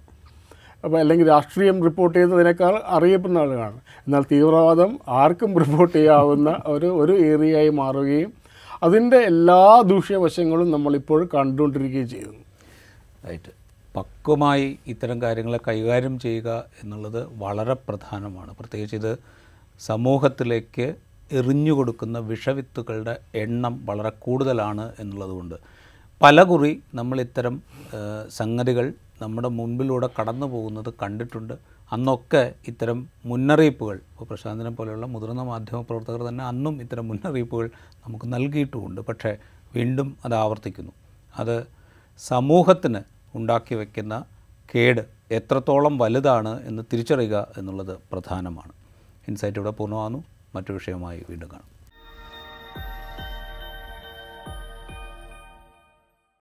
അപ്പോൾ അല്ലെങ്കിൽ രാഷ്ട്രീയം റിപ്പോർട്ട് ചെയ്യുന്നതിനേക്കാൾ അറിയപ്പെടുന്ന ആളുകളാണ്. എന്നാൽ തീവ്രവാദം ആർക്കും റിപ്പോർട്ട് ചെയ്യാവുന്ന ഒരു ഒരു ഏരിയയായി മാറുകയും അതിന്റെ എല്ലാ ദൂഷ്യവശങ്ങളും നമ്മളിപ്പോൾ കണ്ടുകൊണ്ടിരിക്കുകയും ചെയ്യുന്നു റൈറ്റ് പക്വമായി ഇത്തരം കാര്യങ്ങളെ കൈകാര്യം ചെയ്യുക എന്നുള്ളത് വളരെ പ്രധാനമാണ്. പ്രത്യേകിച്ച് ഇത് സമൂഹത്തിലേക്ക് എറിഞ്ഞു കൊടുക്കുന്ന വിഷവിത്തുകളുടെ എണ്ണം വളരെ കൂടുതലാണ് എന്നുള്ളതുകൊണ്ട്. പലകുറി നമ്മൾ ഇത്തരം സംഗതികൾ നമ്മുടെ മുൻപിലൂടെ കടന്നു പോകുന്നത് കണ്ടിട്ടുണ്ട്. അന്നൊക്കെ ഇത്തരം മുന്നറിയിപ്പുകൾ ഇപ്പോൾ പ്രശാന്തിനെ പോലെയുള്ള മുതിർന്ന മാധ്യമ പ്രവർത്തകർ തന്നെ അന്നും ഇത്തരം മുന്നറിയിപ്പുകൾ നമുക്ക് നൽകിയിട്ടുമുണ്ട്. പക്ഷേ വീണ്ടും അത് ആവർത്തിക്കുന്നു. അത് സമൂഹത്തിന് ഉണ്ടാക്കി വയ്ക്കുന്ന കേട് എത്രത്തോളം വലുതാണ് എന്ന് തിരിച്ചറിയുക എന്നുള്ളത് പ്രധാനമാണ്. ഇൻസൈറ്റ് ഇവിടെ പൂർണമാകുന്നു. മറ്റു വിഷയമായി വീണ്ടും കാണാം.